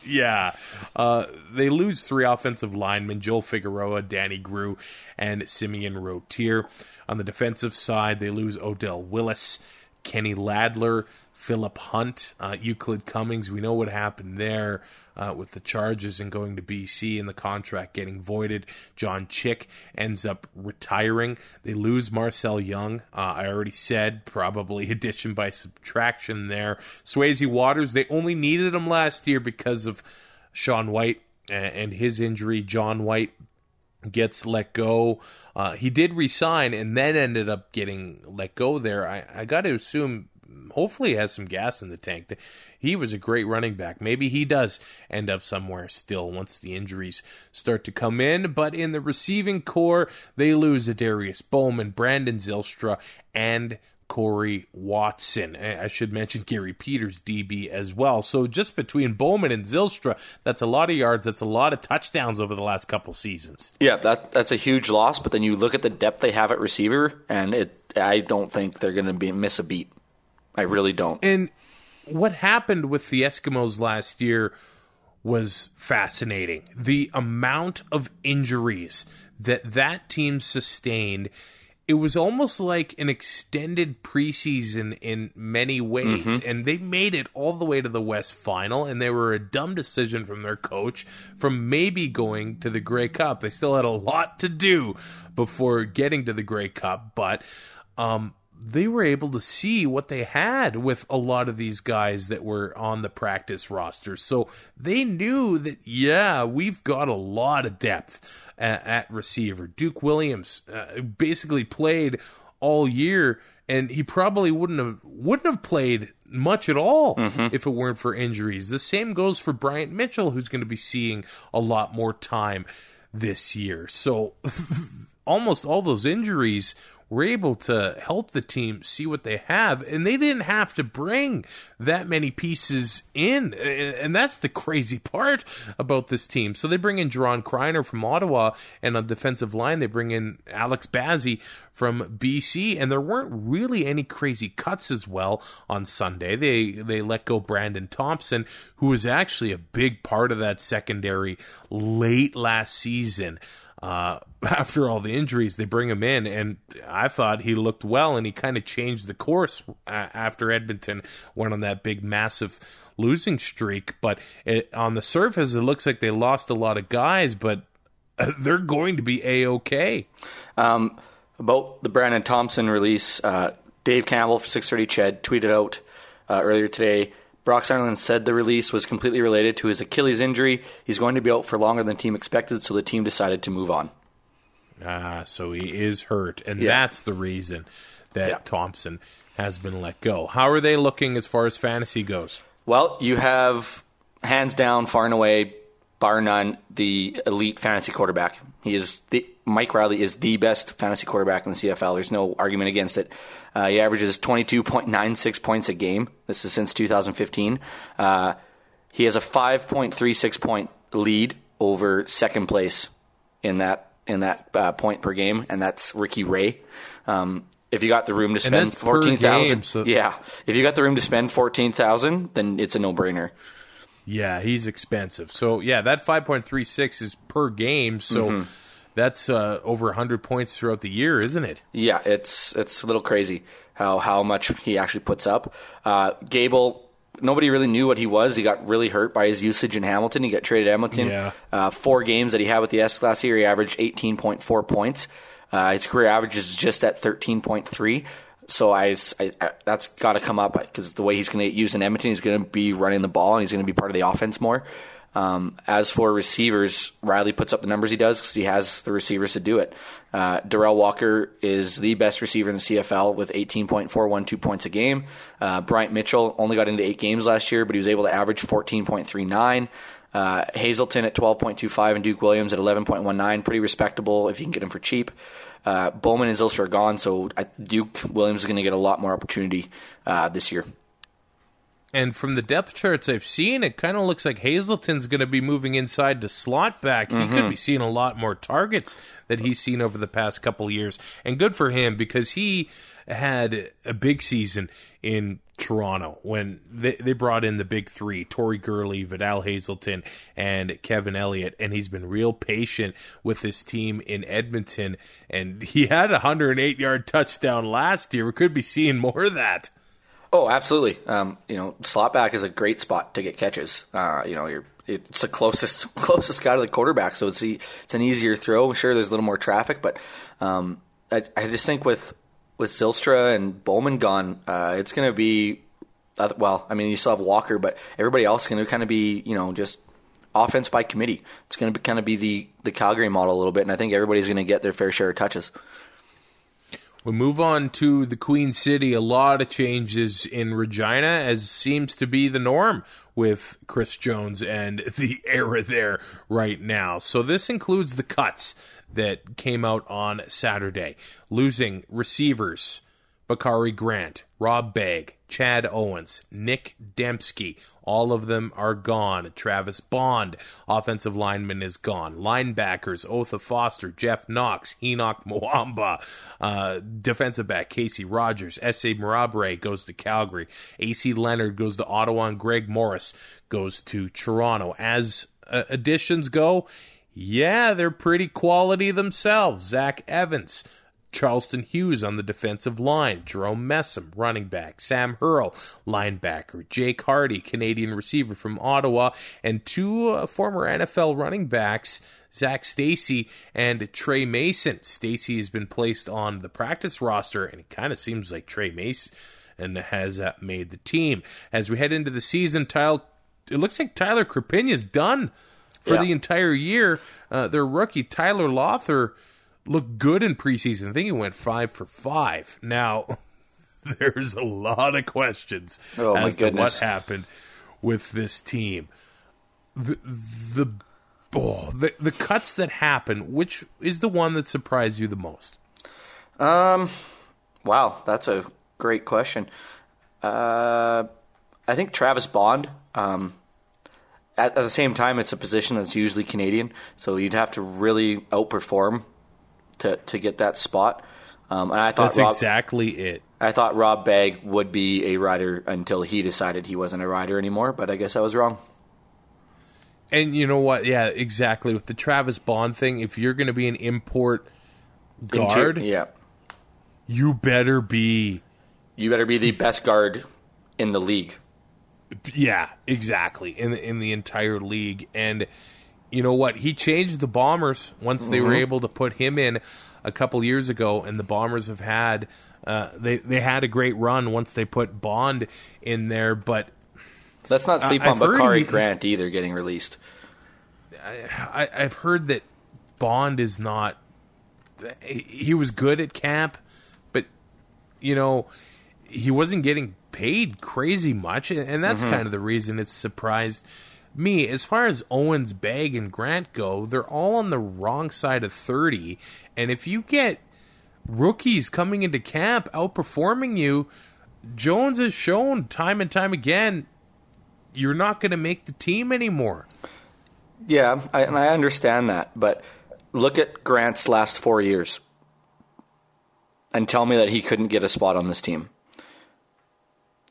yeah. Uh, they lose three offensive linemen Joel Figueroa, Danny Groulx, and Simeon Rottier. On the defensive side, they lose Odell Willis, Kenny Ladler, Philip Hunt, uh, Euclid Cummings. We know what happened there uh, with the charges and going to BC and the contract getting voided. John Chick ends up retiring. They lose Marcel Young. Uh, I already said probably addition by subtraction there. Swayze Waters, they only needed him last year because of Sean Whyte and his injury. John White gets let go. Uh, he did resign and then ended up getting let go there. I, I got to assume hopefully has some gas in the tank. He was a great running back. Maybe he does end up somewhere still once the injuries start to come in. But in the receiving core, they lose Darius Bowman, Brandon Zylstra, and Corey Watson. I should mention Gary Peters, DB, as well. So just between Bowman and Zylstra, that's a lot of yards. That's a lot of touchdowns over the last couple seasons. Yeah, that that's a huge loss. But then you look at the depth they have at receiver, and it I don't think they're going to be miss a beat. I really don't. And what happened with the Eskimos last year was fascinating. The amount of injuries that that team sustained, it was almost like an extended preseason in many ways. Mm-hmm. And they made it all the way to the West Final, and they were a dumb decision from their coach from maybe going to the Grey Cup. They still had a lot to do before getting to the Grey Cup, but um, they were able to see what they had with a lot of these guys that were on the practice roster. So they knew that, yeah, we've got a lot of depth at, at receiver. Duke Williams uh, basically played all year and he probably wouldn't have wouldn't have played much at all if it weren't for injuries. The same goes for Bryant Mitchell, who's going to be seeing a lot more time this year. So almost all those injuries were able to help the team see what they have, and they didn't have to bring that many pieces in. And that's the crazy part about this team. So they bring in Jerron Kreiner from Ottawa, and on defensive line, they bring in Alex Bazzie from BC, and there weren't really any crazy cuts as well on Sunday. They they let go Brandon Thompson, who was actually a big part of that secondary late last season uh, after all the injuries, they bring him in, and I thought he looked well, and he kind of changed the course uh, after Edmonton went on that big, massive losing streak. But it, on the surface, it looks like they lost a lot of guys, but they're going to be a okay. Um, about the Brandon Thompson release, uh, Dave Campbell for 630 Ched tweeted out uh, earlier today. Brock Sunderland said the release was completely related to his Achilles injury. He's going to be out for longer than the team expected, so the team decided to move on. Ah, so he is hurt, and Yeah. that's the reason that Yeah. Thompson has been let go. How are they looking as far as fantasy goes? Well, you have hands down, far and away, bar none, the elite fantasy quarterback. He is the Mike Reilly is the best fantasy quarterback in the CFL. There's no argument against it. Uh, he averages 22.96 points a game. This is since 2015. Uh, he has a 5.36 point lead over second place in that in that uh, point per game, and that's Ricky Ray. Um, if you got the room to spend fourteen thousand, so- yeah. If you got the room to spend fourteen thousand, then it's a no brainer. Yeah, he's expensive. So yeah, that five point three six is per game. So that's uh, over hundred points throughout the year, isn't it? Yeah, it's it's a little crazy how how much he actually puts up. Uh, Gable, nobody really knew what he was. He got really hurt by his usage in Hamilton. He got traded to Hamilton. Yeah. Uh, four games that he had with the S last year, he averaged eighteen point four points. Uh, his career average is just at thirteen point three. So I, I, I that's got to come up because the way he's going to get used in Edmonton, he's going to be running the ball and he's going to be part of the offense more. Um, as for receivers, Reilly puts up the numbers he does because he has the receivers to do it. Uh, Derel Walker is the best receiver in the CFL with 18.412 points a game. Uh, Bryant Mitchell only got into eight games last year, but he was able to average 14.39. Uh, Hazelton at 12.25 and Duke Williams at 11.19. Pretty respectable if you can get him for cheap. Uh, Bowman and Zylstra are gone, so Duke Williams is going to get a lot more opportunity uh, this year. And from the depth charts I've seen, it kind of looks like Hazelton's going to be moving inside to slot back. He could mm-hmm. be seeing a lot more targets that he's seen over the past couple years. And good for him because he had a big season in Toronto when they, they brought in the big three Tori Gurley, Vidal Hazelton, and Kevin Elliott. And he's been real patient with his team in Edmonton. And he had a 108 yard touchdown last year. We could be seeing more of that. Oh, absolutely. Um, you know, slot back is a great spot to get catches. Uh, you know, you're it's the closest closest guy to the quarterback, so it's the, it's an easier throw. Sure, there's a little more traffic, but um, I, I just think with with Zylstra and Bowman gone, uh, it's going to be uh, well. I mean, you still have Walker, but everybody else is going to kind of be you know just offense by committee. It's going to kind of be the the Calgary model a little bit, and I think everybody's going to get their fair share of touches. We move on to the Queen City. A lot of changes in Regina, as seems to be the norm with Chris Jones and the era there right now. So this includes the cuts that came out on Saturday, losing receivers. Bakari Grant, Rob Bagg, Chad Owens, Nick Dembski, all of them are gone. Travis Bond, offensive lineman, is gone. Linebackers, Otha Foster, Jeff Knox, Enoch Mwamba, uh, defensive back, Casey Rogers, S.A. Marabre goes to Calgary, A.C. Leonard goes to Ottawa, and Greg Morris goes to Toronto. As uh, additions go, yeah, they're pretty quality themselves. Zach Evans, Charleston Hughes on the defensive line, Jerome Messam, running back, Sam Hurl, linebacker, Jake Hardy, Canadian receiver from Ottawa, and two uh, former NFL running backs, Zac Stacy and Tre Mason. Stacy has been placed on the practice roster, and it kind of seems like Tre Mason and has uh, made the team. As we head into the season, Tyler, it looks like Tyler Crapigna's done for Yeah. the entire year. Uh, their rookie Tyler Lothar looked good in preseason. I think he went five for five. Now, there's a lot of questions Oh, as to what happened with this team. The the oh, the the cuts that happen, which is the one that surprised you the most? Um, Wow, that's a great question. Uh, I think Travis Bond. Um, at, at the same time, it's a position that's usually Canadian, so you'd have to really outperform to to get that spot. Um, and I thought That's Rob, exactly it. I thought Rob Bagg would be a rider until he decided he wasn't a rider anymore, but I guess I was wrong. And you know what? Yeah, exactly. With the Travis Bond thing, if you're going to be an import Inter- guard, yeah, you better be. you better be the best guard in the league. Yeah, exactly. In the, in the entire league, and you know what? He changed the Bombers once they were able to put him in a couple years ago, and the Bombers have had. Uh, they they had a great run once they put Bond in there, but Let's not sleep I- on Bakari he- Grant either getting released. I, I've heard that Bond is not. He was good at camp, but you know he wasn't getting paid crazy much, and and that's kind of the reason it's surprised me. As far as Owens, Bagg, and Grant go, they're all on the wrong side of thirty, and if you get rookies coming into camp outperforming you, Jones has shown time and time again. You're not going to make the team anymore. Yeah, I, and I understand that, but look at Grant's last four years and tell me that he couldn't get a spot on this team.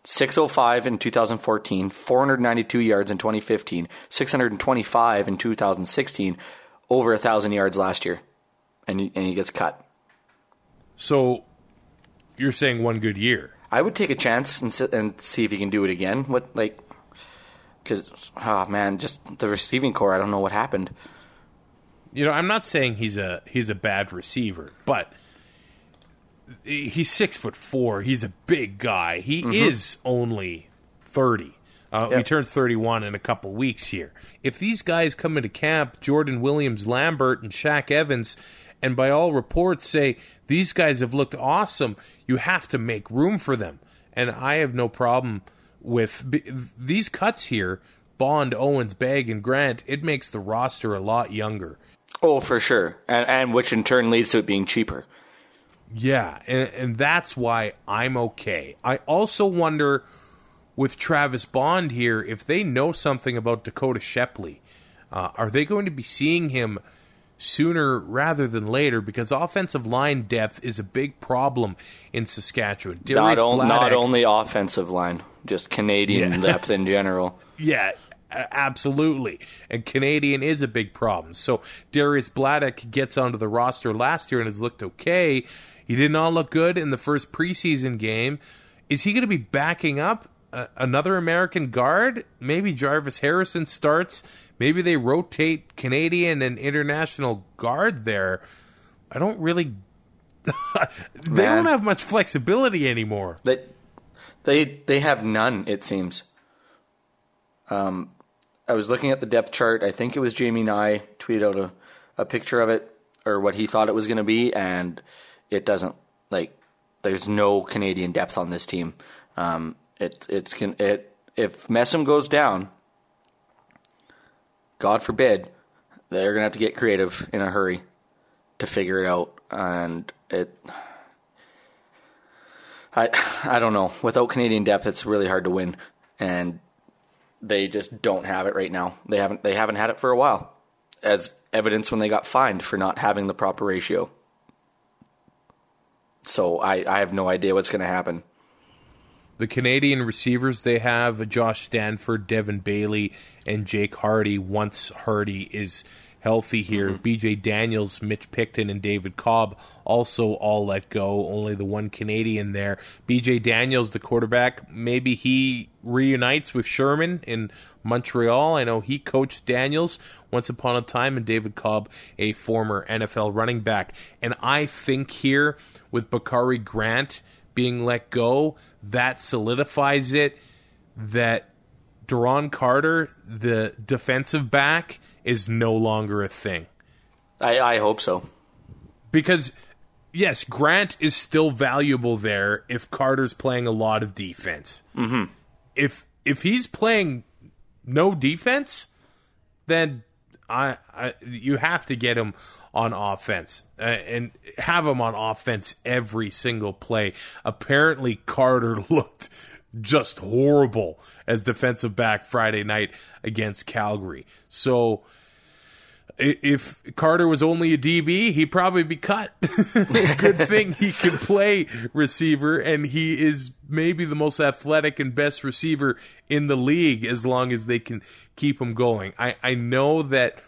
605 in 2014, 492 yards in 2015, 625 in 2016, over 1,000 yards last year, and he, and he gets cut. So you're saying one good year. I would take a chance and, sit and see if he can do it again. What, like, because, oh man, just the receiving core, I don't know what happened. You know, I'm not saying he's a he's a bad receiver, but he's six foot four. He's a big guy. He is only thirty. Uh, He turns 31 in a couple weeks here. If these guys come into camp, Jordan Williams, Lambert, and Shaq Evans, and by all reports say these guys have looked awesome, you have to make room for them. And I have no problem with b- these cuts here. Bond, Owens, Bagg, and Grant. It makes the roster a lot younger. Oh, for sure, and and which in turn leads to it being cheaper. Yeah, and, and that's why I'm okay. I also wonder with Travis Bond here if they know something about Dakota Shepley. Uh, are they going to be seeing him sooner rather than later? Because offensive line depth is a big problem in Saskatchewan. Not, on, not only offensive line, just Canadian Yeah. depth in general. Yeah, absolutely. And Canadian is a big problem. So Dariusz Bladek gets onto the roster last year and has looked okay. He did not look good in the first preseason game. Is he going to be backing up uh, another American guard? Maybe Jarvis Harrison starts. Maybe they rotate Canadian and international guard there. I don't really. they Man. don't have much flexibility anymore. They, they they have none. It seems. Um, I was looking at the depth chart. I think it was Jamie Nye tweeted out a, a picture of it or what he thought it was going to be, and it doesn't like. There's no Canadian depth on this team. Um, it it's can it if Messam goes down. God forbid, they're gonna have to get creative in a hurry to figure it out, and it. I I don't know. Without Canadian depth, it's really hard to win, and they just don't have it right now. They haven't they haven't had it for a while, as evidence when they got fined for not having the proper ratio. So I I have no idea what's going to happen. The Canadian receivers they have Josh Stanford, Devin Bailey, and Jake Hardy. Once Hardy is healthy here, mm-hmm. BJ Daniels, Mitch Picton, and David Cobb also all let go. Only the one Canadian there. BJ Daniels, the quarterback, maybe he reunites with Sherman in Montreal. I know he coached Daniels once upon a time, and David Cobb, a former NFL running back. And I think here with Bakari Grant being let go, that solidifies it that Duron Carter, the defensive back, is no longer a thing. I I hope so. Because yes, Grant is still valuable there if Carter's playing a lot of defense. Mm-hmm. If if he's playing no defense, then I, I you have to get him on offense uh, and have him on offense every single play. Apparently, Carter looked just horrible as defensive back Friday night against Calgary. So if Carter was only a DB, he'd probably be cut. Good thing he can play receiver, and he is maybe the most athletic and best receiver in the league as long as they can keep him going. I, I know that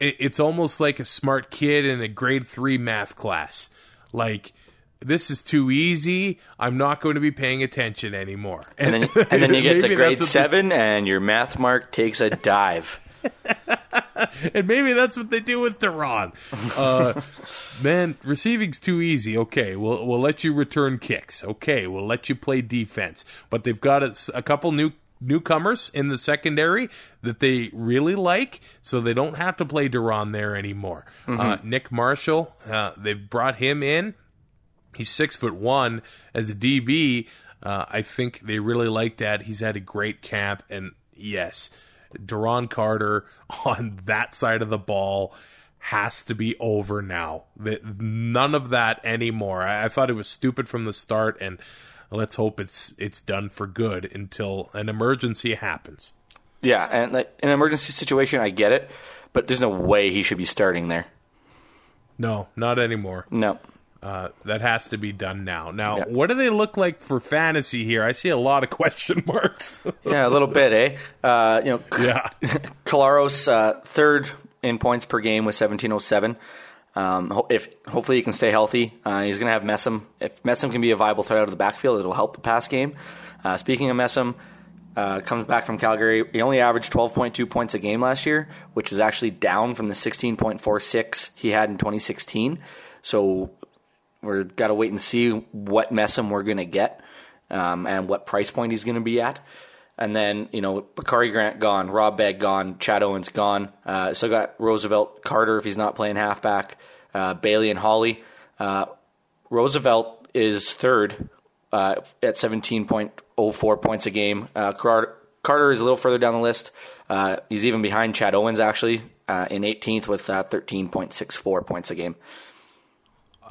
it's almost like a smart kid in a grade three math class. Like, this is too easy. I'm not going to be paying attention anymore. And, and then, and then you get to grade seven, and your math mark takes a dive. and maybe that's what they do with Duron. Uh, man, receiving's too easy. Okay, we'll we'll let you return kicks. Okay, we'll let you play defense. But they've got a, a couple new newcomers in the secondary that they really like, so they don't have to play Duron there anymore. Mm-hmm. Uh, Nick Marshall, uh, they've brought him in. He's six foot one as a DB. Uh, I think they really like that. He's had a great camp, and yes, Duron Carter on that side of the ball has to be over now. None of that anymore. I, thought it was stupid from the start, and let's hope it's it's done for good until an emergency happens. Yeah, and like, an emergency situation, I get it, but there's no way he should be starting there. No, not anymore. No. Uh, that has to be done now. Now, yeah. what do they look like for fantasy here? I see a lot of question marks. yeah, a little bit, eh? Uh, you know, yeah. Uh, third in points per game with seventeen oh seven. Um, if hopefully he can stay healthy, uh, he's going to have Messam. If Messam can be a viable threat out of the backfield, it'll help the pass game. Uh, speaking of Messam, uh, comes back from Calgary. He only averaged 12.2 points a game last year, which is actually down from the 16.46 he had in 2016. So we're got to wait and see what Messam we're going to get um, and what price point he's going to be at. And then, you know, Bakari Grant gone, Rob Bagg gone, Chad Owens gone. Uh, got Roosevelt Carter if he's not playing halfback, uh, Bailey and Holley. Uh, Roosevelt is third uh, at 17.04 points a game. Uh, Carter is a little further down the list. Uh, he's even behind Chad Owens, actually, uh, in 18th with 13.64 points a game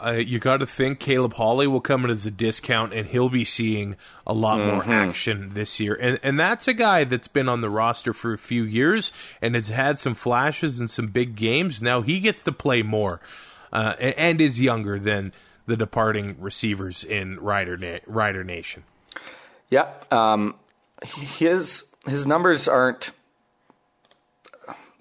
uh, you got to think Caleb Holley will come in as a discount, and he'll be seeing a lot mm-hmm. more action this year. And and that's a guy that's been on the roster for a few years and has had some flashes and some big games. Now he gets to play more, uh, and, and, is younger than the departing receivers in Rider Na- Rider Nation. Yeah, um, his his numbers aren't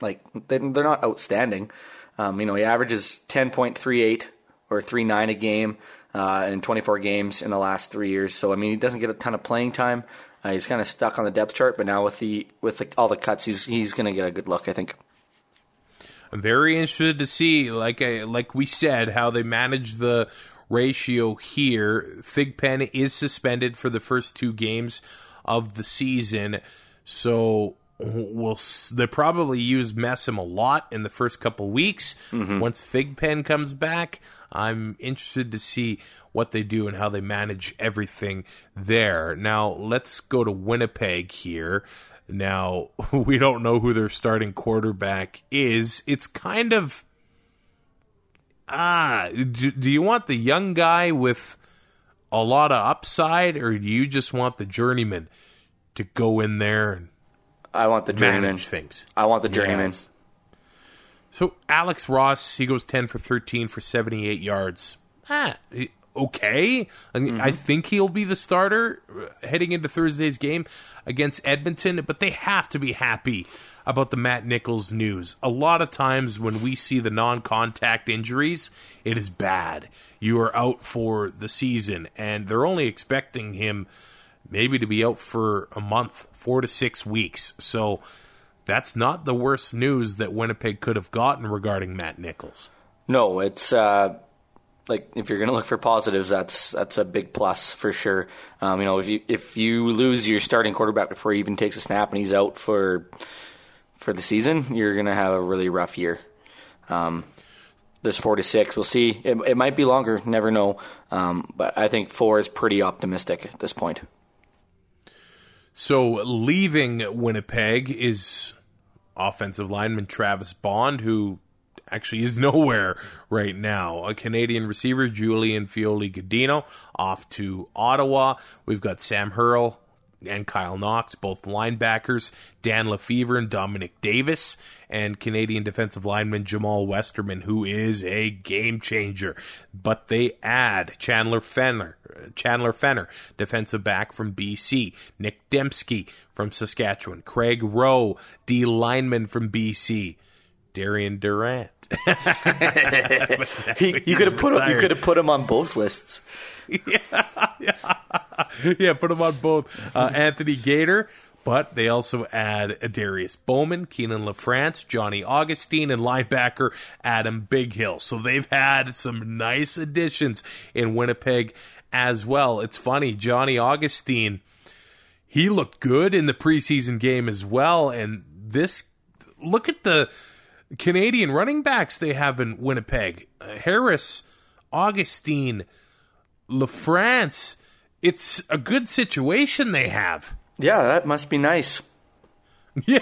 like they're not outstanding. Um, you know, he averages ten point three eight or three nine a game uh, in 24 games in the last three years. So I mean, he doesn't get a ton of playing time. Uh, he's kind of stuck on the depth chart, but now with the with the, all the cuts, he's he's going to get a good look, I think. I'm very interested to see, like I, like we said, how they manage the ratio here. Thigpen is suspended for the first two games of the season, so we'll they probably use Messam a lot in the first couple weeks. Mm-hmm. Once Thigpen comes back, I'm interested to see what they do and how they manage everything there. Now, let's go to Winnipeg here. Now, we don't know who their starting quarterback is. It's kind of. Ah, do, do you want the young guy with a lot of upside, or do you just want the journeyman to go in there and I want the journeyman things? I want the journeyman. Yes. So Alex Ross, he goes 10 for 13 for 78 yards. Ah, okay. I, mean, mm-hmm. I think he'll be the starter uh, heading into Thursday's game against Edmonton, but they have to be happy about the Matt Nichols news. A lot of times when we see the non contact injuries, it is bad. You are out for the season, and they're only expecting him maybe to be out for a month, four to six weeks. So that's not the worst news that Winnipeg could have gotten regarding Matt Nichols. No, it's uh, like if you're going to look for positives, that's that's a big plus for sure. Um, you know, if you if you lose your starting quarterback before he even takes a snap and he's out for for the season, you're going to have a really rough year. Um, this four to six. We'll see. It, it might be longer. Never know. Um, but I think four is pretty optimistic at this point. So leaving Winnipeg is offensive lineman Travis Bond, who actually is nowhere right now. A Canadian receiver, Julian Feoli-Gudino, off to Ottawa. We've got Sam Hurl and Kyle Knox, both linebackers, Dan LeFevour and Dominic Davis, and Canadian defensive lineman Jamal Westerman, who is a game changer. But they add Chandler Fenner, Chandler Fenner, defensive back from BC, Nick Dembski from Saskatchewan, Craig Roh, D lineman from BC. Darian Durant. He, you could have put him, you could have put him on both lists. yeah, yeah, put them on both. Uh, Anthony Gaitor, but they also add Darius Bowman, Kienan LaFrance, Johnny Augustine, and linebacker Adam Bighill. So they've had some nice additions in Winnipeg as well. It's funny, Johnny Augustine, he looked good in the preseason game as well. And this, look at the Canadian running backs they have in Winnipeg uh, Harris, Augustine, LaFrance. It's a good situation they have. Yeah, that must be nice. Yeah.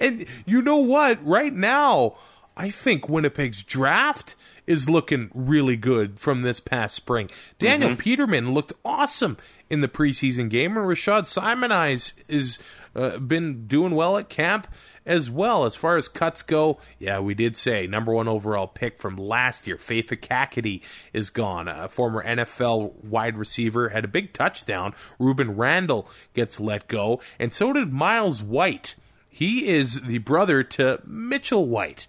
and you know what? Right now, I think Winnipeg's draft is looking really good from this past spring. Daniel Peterman looked awesome in the preseason game, and Rashaun Simonise is uh, been doing well at camp as well. As far as cuts go, yeah, we did say number one overall pick from last year, Faith Ekakitie, is gone. A former NFL wide receiver had a big touchdown. Rueben Randle gets let go, and so did Miles White. He is the brother to Mitchell White.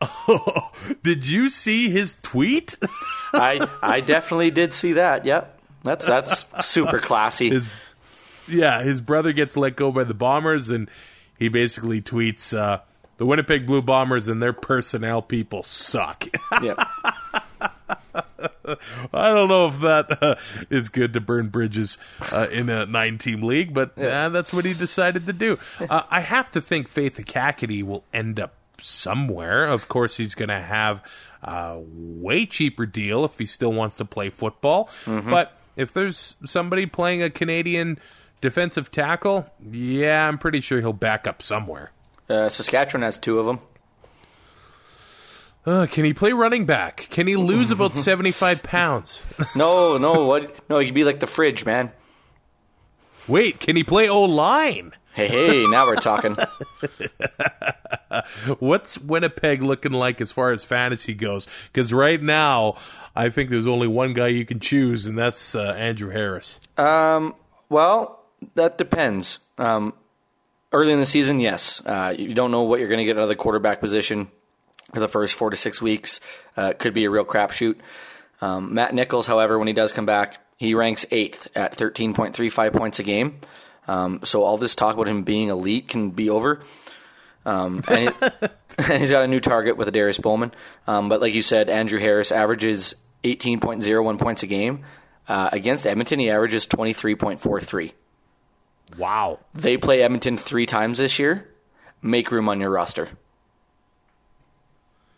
Oh, did you see his tweet? I I definitely did see that. Yep, that's that's super classy. his yeah, his brother gets let go by the Bombers, and he basically tweets, uh, "The Winnipeg Blue Bombers and their personnel people suck." Yep. I don't know if that uh, is good to burn bridges uh, in a nine-team league, but uh, that's what he decided to do. Uh, I have to think Faith Ekakitie will end up somewhere. Of course, he's going to have a way cheaper deal if he still wants to play football. But if there's somebody playing a Canadian defensive tackle, yeah, I'm pretty sure he'll back up somewhere. Uh, Saskatchewan has two of them. Uh, can he play running back? Can he lose about 75 pounds? No, no, what? No, he'd be like the fridge, man. Wait, can he play O line? Hey, hey, now we're talking. What's Winnipeg looking like as far as fantasy goes? Because right now, I think there's only one guy you can choose, and that's uh, Andrew Harris. Um, well, that depends. Um, early in the season, yes. Uh, you don't know what you're going to get out of the quarterback position for the first four to six weeks. Uh, it could be a real crapshoot. Um, Matt Nichols, however, when he does come back, he ranks eighth at 13.35 points a game. Um, so all this talk about him being elite can be over. Um, and, and he's got a new target with Darius Bowman. Um, but like you said, Andrew Harris averages 18.01 points a game. Uh, against Edmonton, he averages 23.43. Wow. They play Edmonton three times this year. Make room on your roster.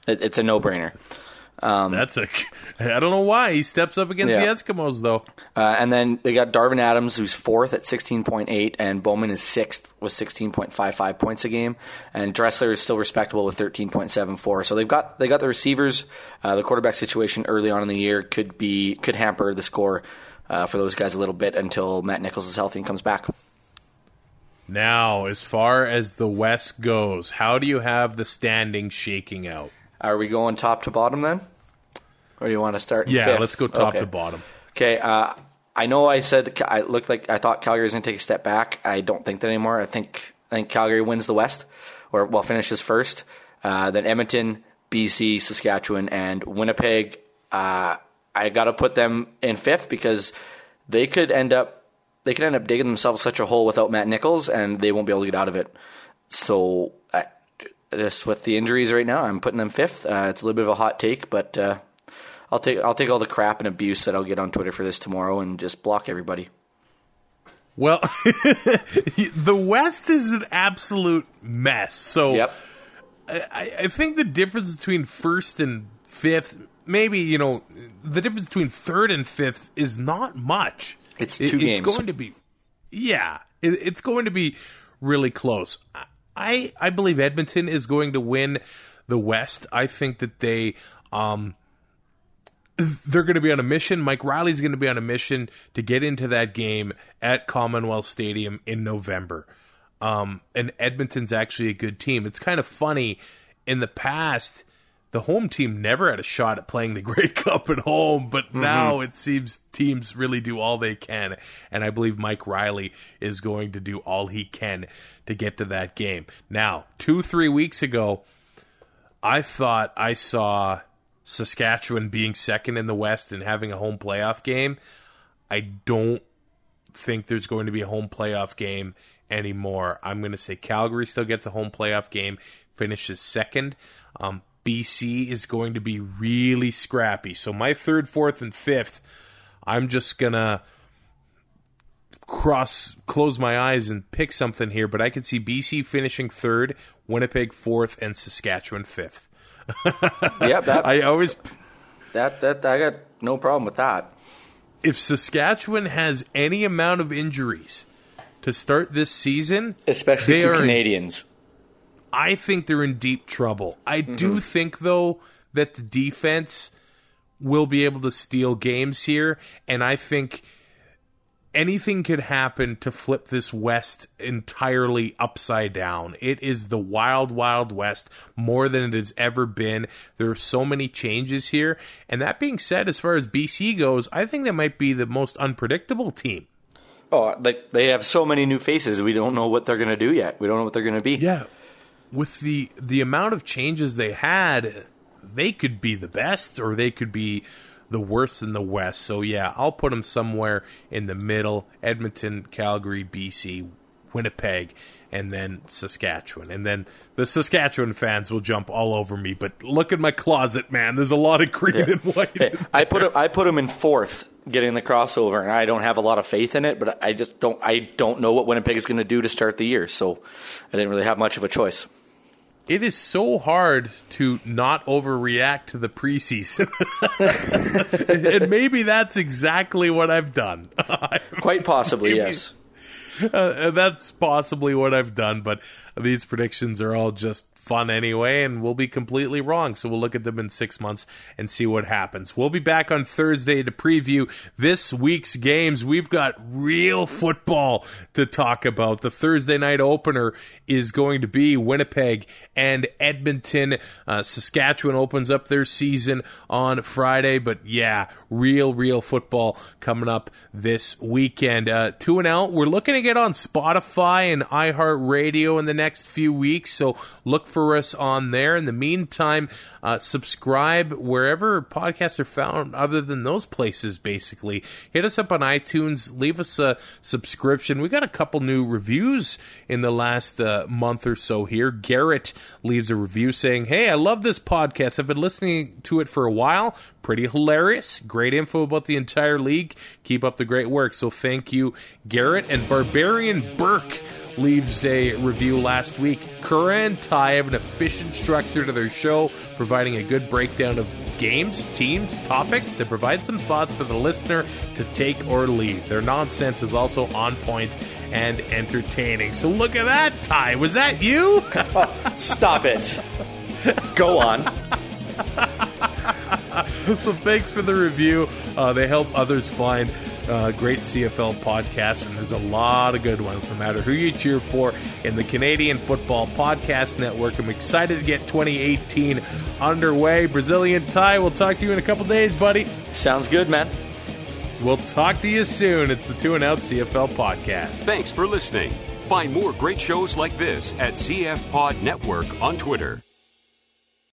It, it's a no-brainer. That's a. I don't know why he steps up against Yeah. the Eskimos though. Uh, and then they got Darvin Adams, who's fourth at 16.8, and Bowman is sixth with 16.55 points a game. And Dressler is still respectable with 13.74. So they've got they got the receivers. Uh, the quarterback situation early on in the year could be could hamper the score uh, for those guys a little bit until Matt Nichols is healthy and comes back. Now, as far as the West goes, how do you have the standings shaking out? Are we going top to bottom then, or do you want to start? Yeah, fifth? let's go top Okay. to bottom. Okay, uh, I know I said I looked like I thought Calgary was going to take a step back. I don't think that anymore. I think I think Calgary wins the West, or well finishes first. Uh, then Edmonton, BC, Saskatchewan, and Winnipeg. Uh, I got to put them in fifth because they could end up they could end up digging themselves such a hole without Matt Nichols, and they won't be able to get out of it. So. I, just with the injuries right now, I'm putting them fifth. Uh, it's a little bit of a hot take, but uh, I'll take I'll take all the crap and abuse that I'll get on Twitter for this tomorrow and just block everybody. Well, the West is an absolute mess. So Yep. I, I think the difference between first and fifth, maybe you know, the difference between third and fifth is not much. It's It- two It's going to be, yeah, it, it's going to be really close. I I I believe Edmonton is going to win the West. I think that they um they're going to be on a mission. Mike Reilly's going to be on a mission to get into that game at Commonwealth Stadium in November. Um, and Edmonton's actually a good team. It's kind of funny. In the past, the home team never had a shot at playing the Grey Cup at home, but now it seems teams really do all they can. And I believe Mike Reilly is going to do all he can to get to that game. Now, two, three weeks ago, I thought I saw Saskatchewan being second in the West and having a home playoff game. I don't think there's going to be a home playoff game anymore. I'm going to say Calgary still gets a home playoff game, finishes second. Um, BC is going to be really scrappy. So my third, fourth, and fifth, I'm just gonna cross close my eyes and pick something here, but I could see BC finishing third, Winnipeg fourth, and Saskatchewan fifth. yeah, that, I always that that I got no problem with that. if Saskatchewan has any amount of injuries to start this season, Especially to Canadians. I think they're in deep trouble. I mm-hmm. do think though that the defense will be able to steal games here, and I think anything could happen to flip this West entirely upside down. It is the wild, wild West more than it has ever been. There are so many changes here. And that being said, as far as BC goes, I think they might be the most unpredictable team. Oh, like they have so many new faces. We don't know what they're going to do yet. We don't know what they're going to be. Yeah. With the the amount of changes they had, they could be the best or they could be the worst in the West. So yeah, I'll put them somewhere in the middle: Edmonton, Calgary, BC, Winnipeg, and then Saskatchewan. And then the Saskatchewan fans will jump all over me. But look at my closet, man. There's a lot of green and white. Hey, I put him, I put him in fourth, getting the crossover, and I don't have a lot of faith in it. But I just don't. I don't know what Winnipeg is going to do to start the year, so I didn't really have much of a choice. It is so hard to not overreact to the preseason. and maybe that's exactly what I've done. Quite possibly, Maybe- yes. Uh, that's possibly what I've done, but these predictions are all just fun anyway, and we'll be completely wrong. So we'll look at them in six months and see what happens. We'll be back on Thursday to preview this week's games. We've got real football to talk about. The Thursday night opener is going to be Winnipeg and Edmonton. Uh, Saskatchewan opens up their season on Friday, but yeah, real, real football coming up this weekend. Uh, two and out. We're looking to get on Spotify and iHeartRadio in the next few weeks, so look for us on there. In the meantime, uh, subscribe wherever podcasts are found, other than those places. Basically, hit us up on iTunes. Leave us a subscription. We got a couple new reviews in the last uh, month or so here. Garrett leaves a review saying, "Hey, I love this podcast. I've been listening to it for a while." Pretty hilarious. Great info about the entire league. Keep up the great work. So thank you, Garrett. And Barbarian Burke leaves a review last week. Kura and Ty have an efficient structure to their show, providing a good breakdown of games, teams, topics to provide some thoughts for the listener to take or leave. Their nonsense is also on point and entertaining. So look at that, Ty. Was that you? Stop it. Go on. so thanks for the review. Uh, they help others find uh, great CFL podcasts, and there's a lot of good ones, no matter who you cheer for in the Canadian Football Podcast Network. I'm excited to get 2018 underway. Brazilian Ty, we'll talk to you in a couple days, buddy. Sounds good, man. We'll talk to you soon. It's the Two and Out CFL Podcast. Thanks for listening. Find more great shows like this at CF Pod Network on Twitter.